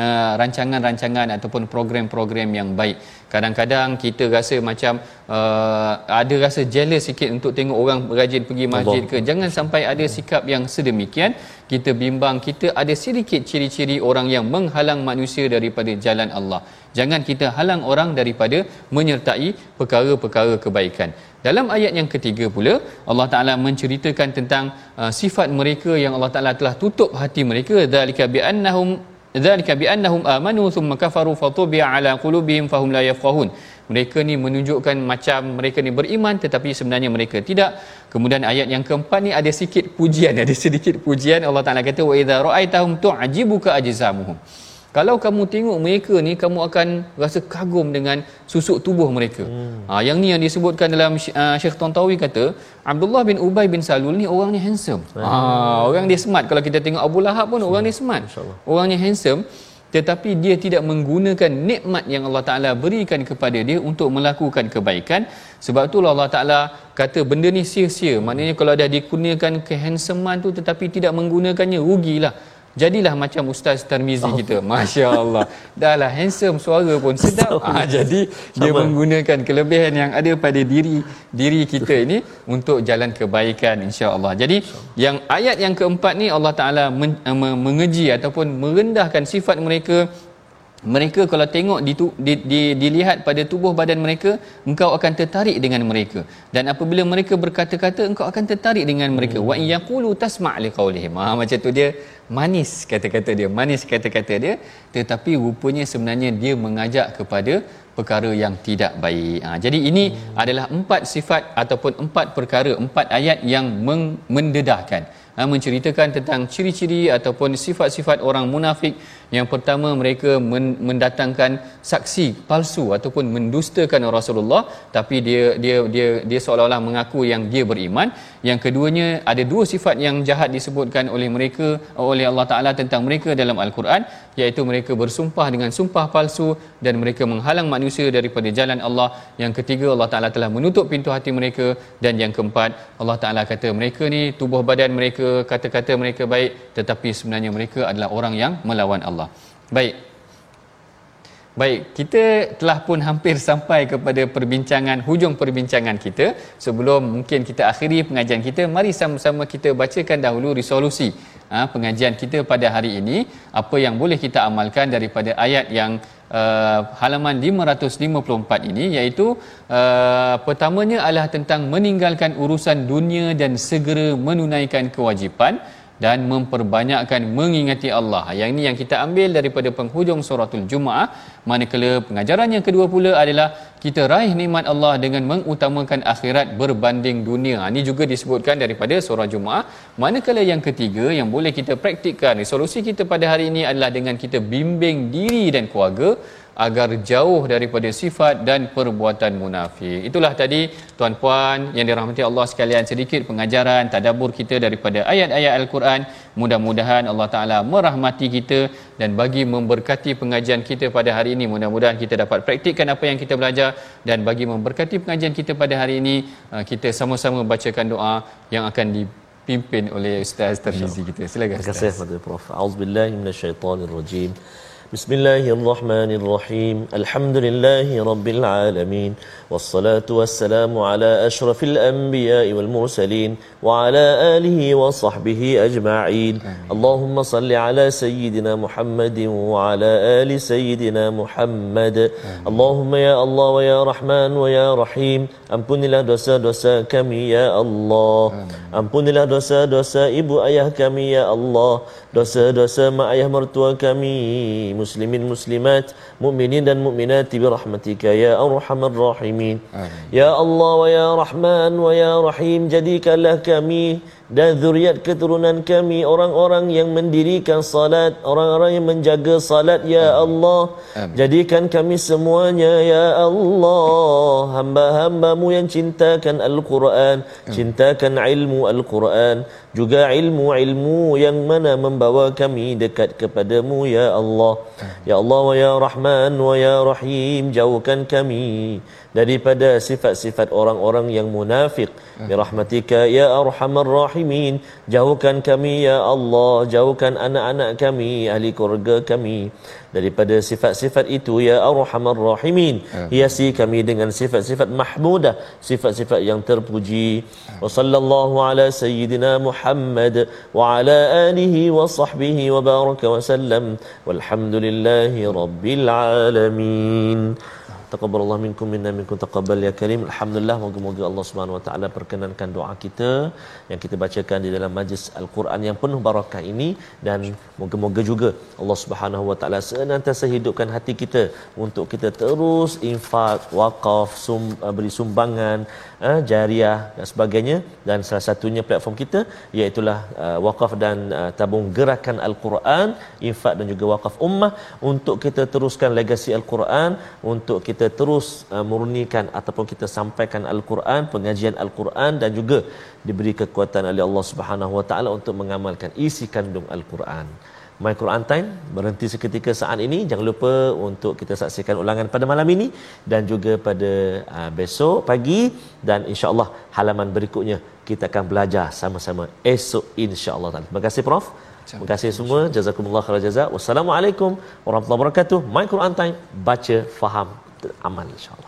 uh, rancangan-rancangan ataupun program-program yang baik. Kadang-kadang kita rasa macam uh, ada rasa jealous sikit untuk tengok orang rajin pergi masjid ke. Jangan sampai ada sikap yang sedemikian. Kita bimbang kita ada sedikit ciri-ciri orang yang menghalang manusia daripada jalan Allah. Jangan kita halang orang daripada menyertai perkara-perkara kebaikan. Dalam ayat yang ketiga pula Allah Taala menceritakan tentang uh, sifat mereka yang Allah Taala telah tutup hati mereka zalika bi bi annahum amanu thumma kafaru fatubi'a ala qulubihim fahum la yafqahun. Mereka ni menunjukkan macam mereka ni beriman tetapi sebenarnya mereka tidak. Kemudian ayat yang keempat ni ada sikit pujian [laughs] ada sedikit pujian. Allah Taala kata wa idza ra'aitahum tu'jibuka ajzamuhum kalau kamu tengok mereka ni kamu akan rasa kagum dengan susuk tubuh mereka. Hmm. ha, yang ni yang disebutkan dalam uh, Syekh Tontawi kata Abdullah bin Ubay bin Salul ni orang ni handsome. Ha, orang dia smart. Kalau kita tengok Abu Lahab pun orang ni smart. Orang ni handsome tetapi dia tidak menggunakan nikmat yang Allah Taala berikan kepada dia untuk melakukan kebaikan. Sebab itulah Allah Taala kata benda ni sia-sia. Maknanya kalau dah digunakan kehandsomean tu tetapi tidak menggunakannya rugilah Jadilah macam Ustaz Tarmizi oh. kita. Masya Allah. Dahlah handsome suara pun sedap. Ha, jadi Sama. dia menggunakan kelebihan yang ada pada diri diri kita ini untuk jalan kebaikan insya Allah. Jadi yang ayat yang keempat ni Allah Taala men, mengeji ataupun merendahkan sifat mereka mereka kalau tengok di, di, di, dilihat pada tubuh badan mereka engkau akan tertarik dengan mereka dan apabila mereka berkata-kata engkau akan tertarik dengan mereka hmm. wa yaqulu tasma' liqaulihim ha, macam tu dia manis kata-kata dia manis kata-kata dia tetapi rupanya sebenarnya dia mengajak kepada perkara yang tidak baik ha, jadi ini hmm. adalah empat sifat ataupun empat perkara empat ayat yang mendedahkan ha, menceritakan tentang ciri-ciri ataupun sifat-sifat orang munafik yang pertama mereka mendatangkan saksi palsu ataupun mendustakan Rasulullah tapi dia dia dia dia seolah-olah mengaku yang dia beriman. Yang keduanya ada dua sifat yang jahat disebutkan oleh mereka oleh Allah Taala tentang mereka dalam al-Quran iaitu mereka bersumpah dengan sumpah palsu dan mereka menghalang manusia daripada jalan Allah. Yang ketiga Allah Taala telah menutup pintu hati mereka. Dan yang keempat Allah Taala kata mereka ni tubuh badan mereka kata-kata mereka baik. Tetapi sebenarnya mereka adalah orang yang melawan Allah. Baik Baik, kita telah pun hampir sampai kepada perbincangan hujung perbincangan kita. Sebelum mungkin kita akhiri pengajian kita, mari sama-sama kita bacakan dahulu resolusi ha, pengajian kita pada hari ini. Apa yang boleh kita amalkan daripada ayat yang uh, halaman 554 ini iaitu uh, pertamanya adalah tentang meninggalkan urusan dunia dan segera menunaikan kewajipan dan memperbanyakkan mengingati Allah. Yang ini yang kita ambil daripada penghujung suratul Jumaah. Manakala pengajaran yang kedua pula adalah kita raih nikmat Allah dengan mengutamakan akhirat berbanding dunia. Ini juga disebutkan daripada surah Jumaah. Manakala yang ketiga yang boleh kita praktikkan, resolusi kita pada hari ini adalah dengan kita bimbing diri dan keluarga agar jauh daripada sifat dan perbuatan munafik. Itulah tadi tuan-puan yang dirahmati Allah sekalian sedikit pengajaran tadabbur kita daripada ayat-ayat Al-Quran. Mudah-mudahan Allah Taala merahmati kita dan bagi memberkati pengajian kita pada hari ini. Mudah-mudahan kita dapat praktikkan apa yang kita belajar dan bagi memberkati pengajian kita pada hari ini uh, kita sama-sama bacakan doa yang akan dipimpin oleh Ustaz Termizi kita. Silakan. Terima kasih kepada Prof. Auzubillahi minasyaitonirrajim. بسم الله الرحمن الرحيم الحمد لله رب العالمين والصلاة والسلام على أشرف الأنبياء والمرسلين وعلى آله وصحبه أجمعين اللهم صل على سيدنا محمد وعلى آل سيدنا محمد اللهم يا الله ويا رحمن ويا رحيم Ampunilah dosa-dosa kami ya Allah. Ampunilah dosa-dosa ibu ayah kami ya Allah. Dosa-dosa mak ayah mertua kami. Muslimin muslimat Mu'minin dan mu'minat Bi rahmatika ya arhamar rahimin. Ya Allah wa ya Rahman wa ya Rahim Jadikanlah kami dan zuriat keturunan kami orang-orang yang mendirikan salat orang-orang yang menjaga salat ya Allah. Amin. jadikan kami semuanya ya Allah. Hamba-hambamu yang cintakan Al-Quran cintakan ilmu Al-Quran juga ilmu-ilmu yang mana membawa kami dekat kepadamu ya Allah. Ya Allah wa ya Rahman wa ya Rahim jauhkan kami daripada sifat-sifat orang-orang yang munafik bi rahmatika ya arhamar rahimin jauhkan kami ya Allah jauhkan anak-anak kami ahli keluarga kami daripada sifat-sifat itu ya arhamar rahimin. Hiasi kami dengan sifat-sifat mahmudah sifat-sifat yang terpuji. Wa sallallahu ala sayyidina muhammad wa ala alihi wa sahbihi wa baraka wa sallam. Walhamdulillahi rabbil alamin taqabbalallahu minkum minna minkum taqabbal ya karim. Alhamdulillah moga-moga Allah Subhanahu wa taala perkenankan doa kita yang kita bacakan di dalam majlis al-Quran yang penuh barakah ini. Dan moga-moga juga Allah Subhanahu wa taala senantiasa hidupkan hati kita untuk kita terus infak wakaf sum, uh, beri sumbangan uh, jariah dan sebagainya. Dan salah satunya platform kita iaitu uh, wakaf dan uh, tabung gerakan al-Quran infak dan juga wakaf ummah untuk kita teruskan legasi al-Quran untuk kita kita terus uh, murnikan ataupun kita sampaikan al-Quran, pengajian al-Quran dan juga diberi kekuatan oleh Allah Subhanahu Wa Taala untuk mengamalkan isi kandung al-Quran. My Quran Time berhenti seketika saat ini. Jangan lupa untuk kita saksikan ulangan pada malam ini dan juga pada uh, besok pagi dan insya-Allah halaman berikutnya kita akan belajar sama-sama esok insya-Allah. Terima kasih Prof. Terima kasih semua. Jazakumullah khairan jazak. Wassalamualaikum warahmatullahi wabarakatuh. My Quran Time baca faham aman insyaAllah.